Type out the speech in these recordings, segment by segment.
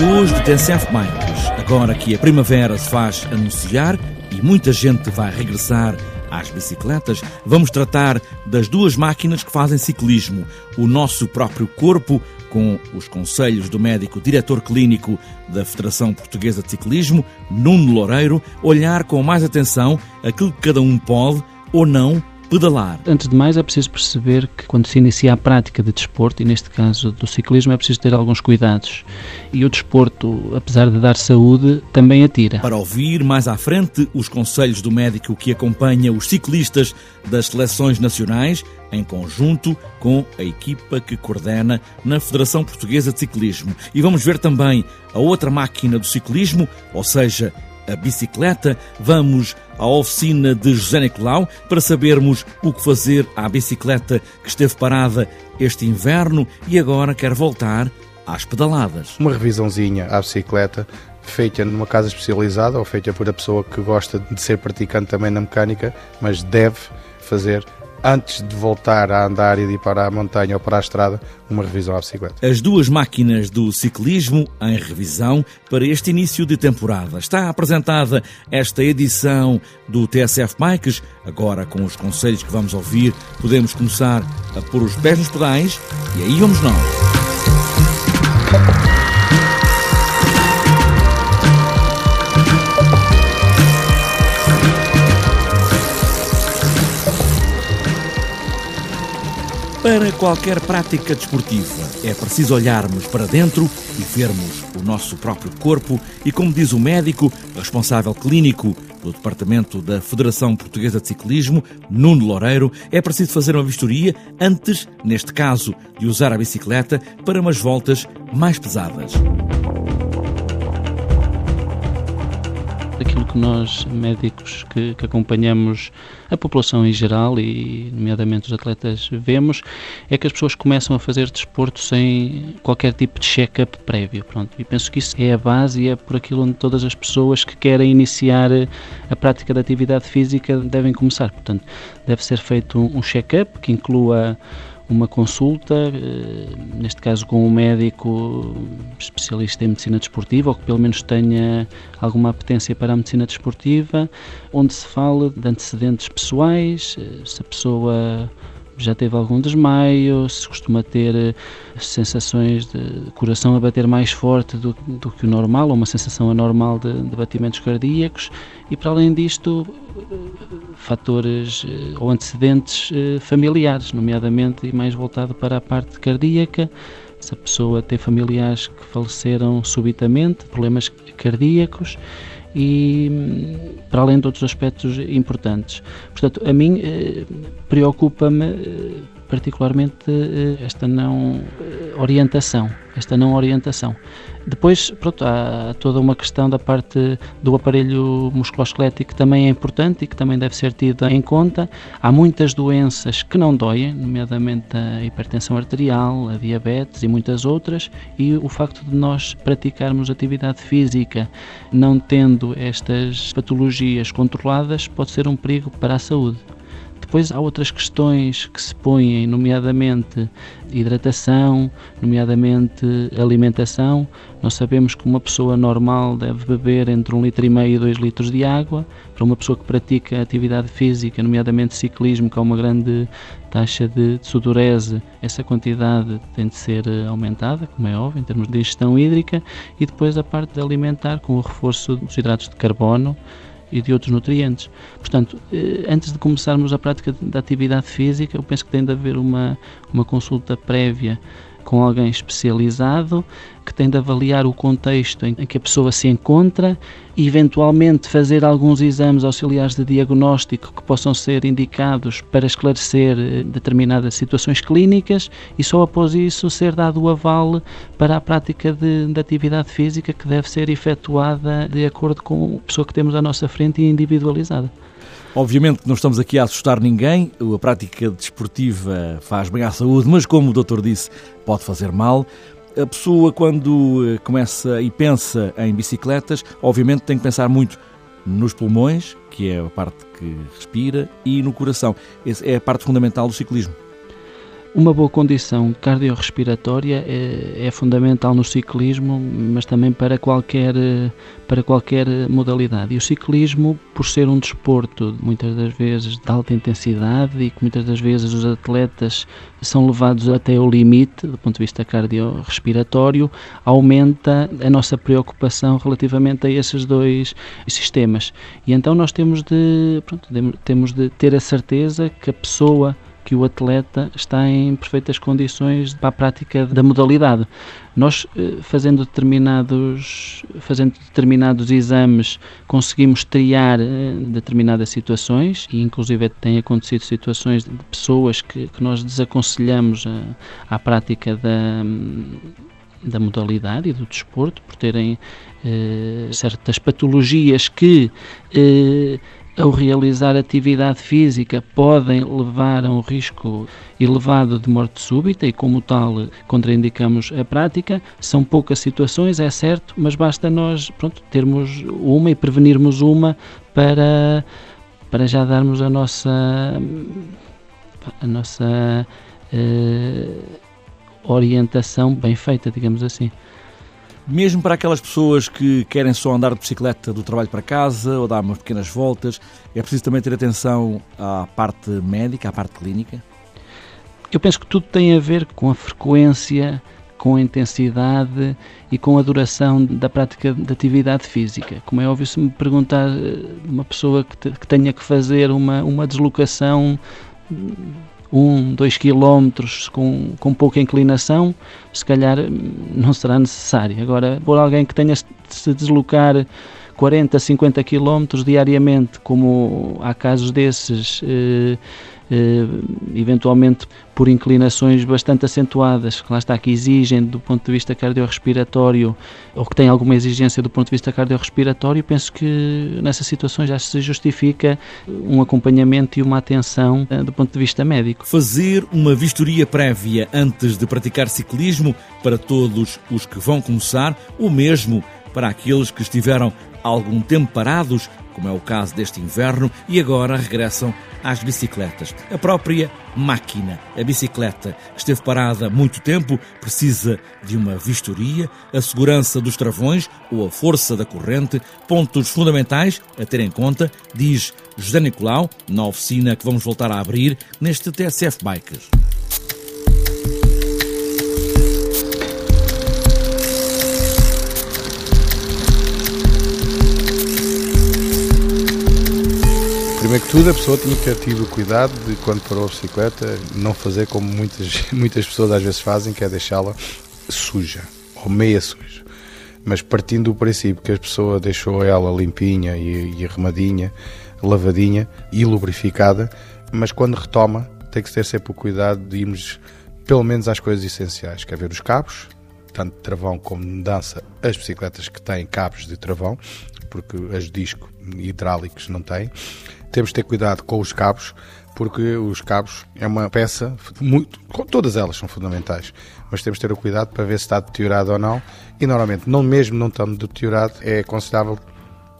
de TSF Bikes. Agora que a primavera se faz anunciar e muita gente vai regressar às bicicletas, vamos tratar das duas máquinas que fazem ciclismo. O nosso próprio corpo, com os conselhos do médico diretor clínico da Federação Portuguesa de Ciclismo, Nuno Loureiro, olhar com mais atenção aquilo que cada um pode ou não pedalar. Antes de mais, é preciso perceber que quando se inicia a prática de desporto, e neste caso do ciclismo, é preciso ter alguns cuidados. E o desporto, apesar de dar saúde, também atira. Para ouvir mais à frente os conselhos do médico que acompanha os ciclistas das seleções nacionais, em conjunto com a equipa que coordena na Federação Portuguesa de Ciclismo. E vamos ver também a outra máquina do ciclismo, ou seja, a bicicleta, vamos à oficina de José Nicolau para sabermos o que fazer à bicicleta que esteve parada este inverno e agora quer voltar às pedaladas. Uma revisãozinha à bicicleta feita numa casa especializada ou feita por a pessoa que gosta de ser praticante também na mecânica, mas deve fazer antes de voltar a andar e de ir para a montanha ou para a estrada, uma revisão à bicicleta. As duas máquinas do ciclismo em revisão para este início de temporada. Está apresentada esta edição do TSF Bikes. Agora, com os conselhos que vamos ouvir, podemos começar a pôr os pés nos pedais e aí vamos nós. Para qualquer prática desportiva é preciso olharmos para dentro e vermos o nosso próprio corpo e, como diz o médico responsável clínico do Departamento da Federação Portuguesa de Ciclismo, Nuno Loureiro, é preciso fazer uma vistoria antes, neste caso, de usar a bicicleta para umas voltas mais pesadas. Aquilo que nós, médicos que, que, acompanhamos a população em geral e, nomeadamente, os atletas, vemos, é que as pessoas começam a fazer desporto sem qualquer tipo de check-up prévio. Pronto. E penso que isso é a base e é por aquilo onde todas as pessoas que querem iniciar a prática da atividade física devem começar. Portanto, deve ser feito um check-up que inclua uma consulta, eh, neste caso com um médico especialista em medicina desportiva, ou que pelo menos tenha alguma apetência para a medicina desportiva, onde se fala de antecedentes pessoais, eh, se a pessoa já teve algum desmaio, se costuma ter eh, sensações de coração a bater mais forte do, do que o normal, ou uma sensação anormal de, de batimentos cardíacos, e para além disto, fatores eh, ou antecedentes familiares, nomeadamente e mais voltado para a parte cardíaca, se a pessoa tem familiares que faleceram subitamente, problemas cardíacos e para além de outros aspectos importantes. Portanto, a mim eh, preocupa-me eh, particularmente eh, esta não orientação, esta não orientação. Depois, pronto, há toda uma questão da parte do aparelho musculoesquelético que também é importante e que também deve ser tida em conta. Há muitas doenças que não doem, nomeadamente a hipertensão arterial, a diabetes e muitas outras, e o facto de nós praticarmos atividade física não tendo estas patologias controladas pode ser um perigo para a saúde. Depois há outras questões que se põem, nomeadamente hidratação, nomeadamente alimentação. Nós sabemos que uma pessoa normal deve beber entre um litro e meio e dois litros de água. Para uma pessoa que pratica atividade física, nomeadamente ciclismo, que há uma grande taxa de, de sudorese, essa quantidade tem de ser eh, aumentada, como é óbvio, em termos de ingestão hídrica. E depois a parte de alimentar com o reforço dos hidratos de carbono e de outros nutrientes. Portanto, eh, antes de começarmos a prática da atividade física, eu penso que tem de haver uma, uma consulta prévia com alguém especializado que tem de avaliar o contexto em que a pessoa se encontra e eventualmente fazer alguns exames auxiliares de diagnóstico que possam ser indicados para esclarecer eh, determinadas situações clínicas e só após isso ser dado o aval para a prática de, de atividade física que deve ser efetuada de acordo com a pessoa que temos à nossa frente e individualizada. Obviamente não estamos aqui a assustar ninguém, a prática desportiva faz bem à saúde, mas como o doutor disse, pode fazer mal. A pessoa, quando eh, começa e pensa em bicicletas, obviamente tem que pensar muito nos pulmões, que é a parte que respira, e no coração. Essa é a parte fundamental do ciclismo. Uma boa condição cardiorrespiratória é, é, fundamental no ciclismo, mas também para qualquer, para qualquer modalidade. E o ciclismo, por ser um desporto muitas das vezes de alta intensidade e que muitas das vezes os atletas são levados até o limite do ponto de vista cardiorrespiratório, aumenta a nossa preocupação relativamente a esses dois sistemas. E então nós temos de, pronto, temos de ter a certeza que a pessoa que o atleta está em perfeitas condições para a prática da modalidade. Nós, eh, fazendo determinados, fazendo determinados exames, conseguimos triar eh, determinadas situações e, inclusive, têm acontecido situações de pessoas que, que nós desaconselhamos à prática da da modalidade e do desporto, por terem eh, certas patologias que eh, ao realizar atividade física podem levar a um risco elevado de morte súbita e, como tal, contraindicamos a prática. São poucas situações, é certo, mas basta nós pronto, termos uma e prevenirmos uma para, para já darmos a nossa, a nossa uh, orientação bem feita, digamos assim. Mesmo para aquelas pessoas que querem só andar de bicicleta do trabalho para casa ou dar umas pequenas voltas, é preciso também ter atenção à parte médica, à parte clínica? Eu penso que tudo tem a ver com a frequência, com a intensidade e com a duração da prática de atividade física. Como é óbvio, se me perguntar eh, uma pessoa que, que tenha que fazer uma, uma deslocação um, dois quilómetros com, com pouca inclinação, se calhar hum, não será necessário. Agora, por alguém que tenha de se deslocar 40, 50 quilómetros diariamente, como há casos desses, eh, eh, eventualmente por inclinações bastante acentuadas, que lá está, que exigem do ponto de vista cardiorrespiratório, ou que têm alguma exigência do ponto de vista cardiorrespiratório, penso que nessas situações já se justifica um acompanhamento e uma atenção eh, do ponto de vista médico. Fazer uma vistoria prévia antes de praticar ciclismo para todos os que vão começar, ou mesmo para aqueles que estiveram algum tempo parados, como é o caso deste inverno, e agora regressam às bicicletas. A própria máquina, a bicicleta, que esteve parada muito tempo, precisa de uma vistoria, a segurança dos travões ou a força da corrente, pontos fundamentais a ter em conta, diz José Nicolau, na oficina que vamos voltar a abrir neste TSF Bikes. Primeiro que tudo, a pessoa tinha que ter tido o cuidado de, quando parou a bicicleta, não fazer como muitas, muitas pessoas às vezes fazem, que é deixá-la suja, ou meia suja. Mas partindo do princípio que a pessoa deixou ela limpinha e, e arrumadinha, lavadinha e lubrificada, mas quando retoma, tem que ter sempre o cuidado de irmos pelo menos às coisas essenciais, quer ver os cabos, tanto de travão como de mudança, as bicicletas que têm cabos de travão, porque as disco hidráulicos não têm temos de ter cuidado com os cabos, porque os cabos é uma peça, muito, todas elas são fundamentais, mas temos de ter o cuidado para ver se está deteriorado ou não. E normalmente, não mesmo não estando deteriorado, é aconselhável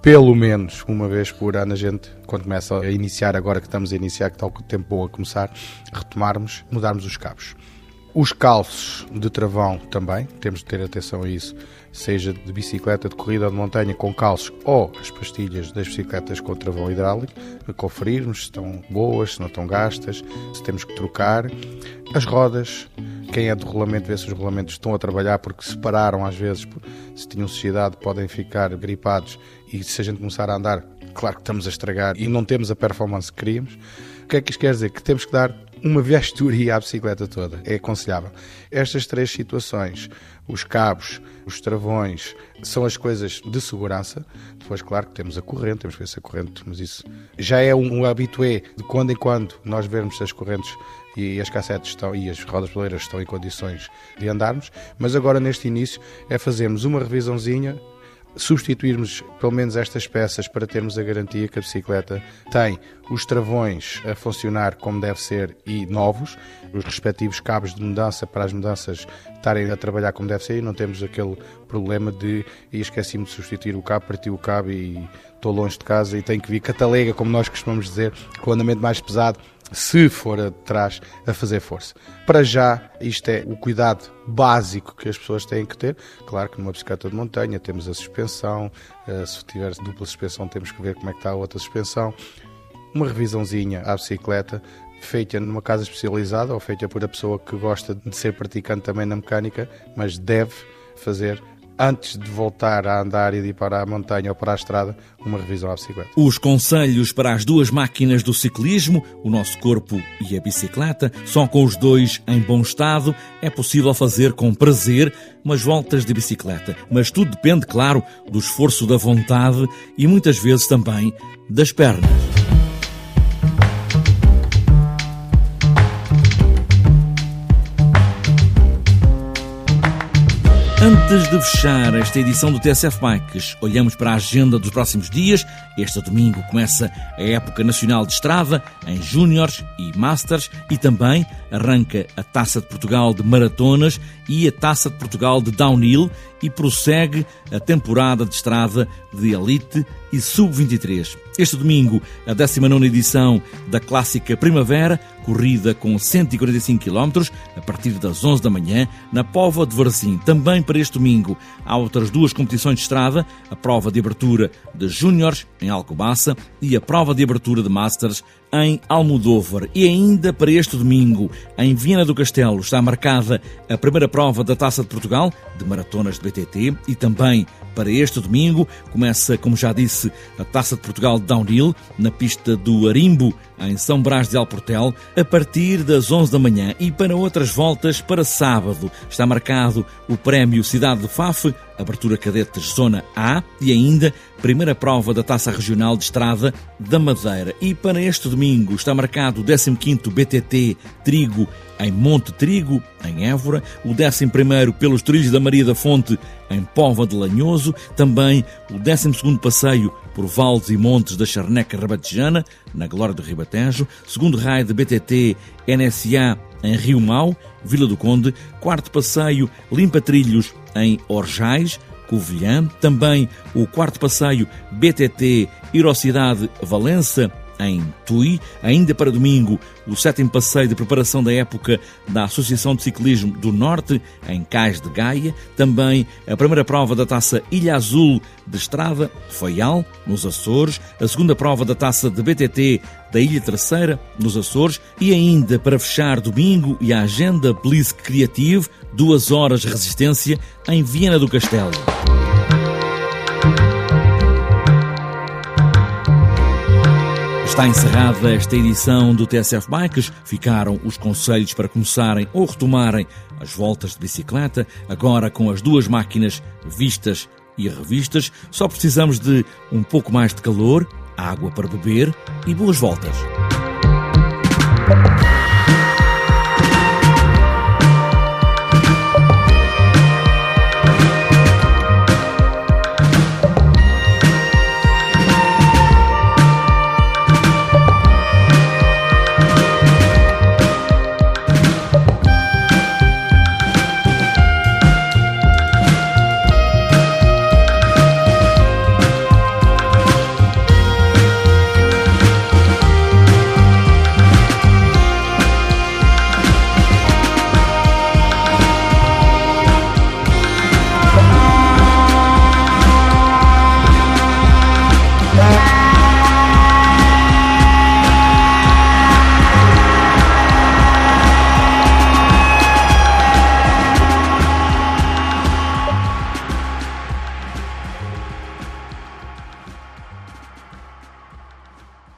pelo menos uma vez por ano a gente, quando começa a iniciar, agora que estamos a iniciar, que está o tempo bom a começar, retomarmos, mudarmos os cabos. Os calços de travão também, temos de ter atenção a isso, seja de bicicleta de corrida ou de montanha com calços ou as pastilhas das bicicletas com travão hidráulico, conferirmos se estão boas, se não estão gastas, se temos que trocar. As rodas, quem é do regulamento vê se os regulamentos estão a trabalhar porque se pararam às vezes, se tinham sociedade podem ficar gripados e se a gente começar a andar, claro que estamos a estragar e não temos a performance que queríamos. O que é que isto quer dizer? Que temos que dar uma viastoria à bicicleta toda. É aconselhável. Estas três situações, os cabos, os travões, são as coisas de segurança. Depois, claro que temos a corrente, temos que ver se a corrente, mas isso já é um, um habitué de quando em quando nós vermos se as correntes e as cassetes estão, e as rodas poleiras estão em condições de andarmos, mas agora neste início é fazermos uma revisãozinha substituirmos pelo menos estas peças para termos a garantia que a bicicleta tem os travões a funcionar como deve ser e novos, os respectivos cabos de mudança para as mudanças estarem a trabalhar como deve ser e não temos aquele problema de e esqueci-me de substituir o cabo, parti o cabo e estou longe de casa e tenho que vir catalega, como nós costumamos dizer, com o andamento mais pesado se for atrás, a fazer força. Para já, isto é o cuidado básico que as pessoas têm que ter. Claro que numa bicicleta de montanha temos a suspensão, eh, se tiver dupla suspensão temos que ver como é que está a outra suspensão. Uma revisãozinha à bicicleta, feita numa casa especializada ou feita por a pessoa que gosta de ser praticante também na mecânica, mas deve fazer antes de voltar a andar e de ir para a montanha ou para a estrada, uma revisão à bicicleta. Os conselhos para as duas máquinas do ciclismo, o nosso corpo e a bicicleta, só com os dois em bom estado é possível fazer com prazer umas voltas de bicicleta. Mas tudo depende, claro, do esforço da vontade e muitas vezes também das pernas. Antes de fechar esta edição do TSF Bikes, olhamos para a agenda dos próximos dias. Este domingo começa a época nacional de estrada em Júniores e Masters e também arranca a Taça de Portugal de Maratonas e a Taça de Portugal de Downhill e prossegue a temporada de estrada de Elite e Sub-23. Este domingo, a 19 edição da Clássica Primavera, corrida com 145 km, a partir das 11 da manhã, na Pova de Varzim. Também para este domingo, há outras duas competições de estrada, a prova de abertura de Júniores, em Alcobaça, e a prova de abertura de Masters, em Almodóvar. E ainda para este domingo, em Viena do Castelo, está marcada a primeira prova da Taça de Portugal, de maratonas de BTT, e também para este domingo começa, como já disse, a Taça de Portugal de Downhill, na pista do Arimbo, em São Brás de Alportel, a partir das 11 da manhã. E para outras voltas, para sábado, está marcado o Prémio Cidade do Faf, abertura cadetes Zona A e ainda primeira prova da Taça Regional de Estrada da Madeira. E para este domingo está marcado o 15º BTT Trigo em Monte Trigo, em Évora, o 11º pelos Trilhos da Maria da Fonte, em Pova de Lanhoso, também o 12º passeio por vales e montes da Charneca Rabatejana, na Glória do Ribatejo, segundo raio de BTT NSA em Rio Mau, Vila do Conde, quarto passeio Limpa Trilhos em Orjais, Covilhã, também o quarto passeio BTT Irocidade Valença, em Tui. Ainda para domingo, o sétimo passeio de preparação da época da Associação de Ciclismo do Norte, em Cais de Gaia. Também a primeira prova da taça Ilha Azul de Estrada, Faial, nos Açores. A segunda prova da taça de BTT da Ilha Terceira, nos Açores. E ainda para fechar domingo e a agenda Blisk Creative, duas horas de resistência em Viena do Castelo. Está encerrada esta edição do TSF Bikes. Ficaram os conselhos para começarem ou retomarem as voltas de bicicleta, agora com as duas máquinas vistas e revistas. Só precisamos de um pouco mais de calor, água para beber e boas voltas.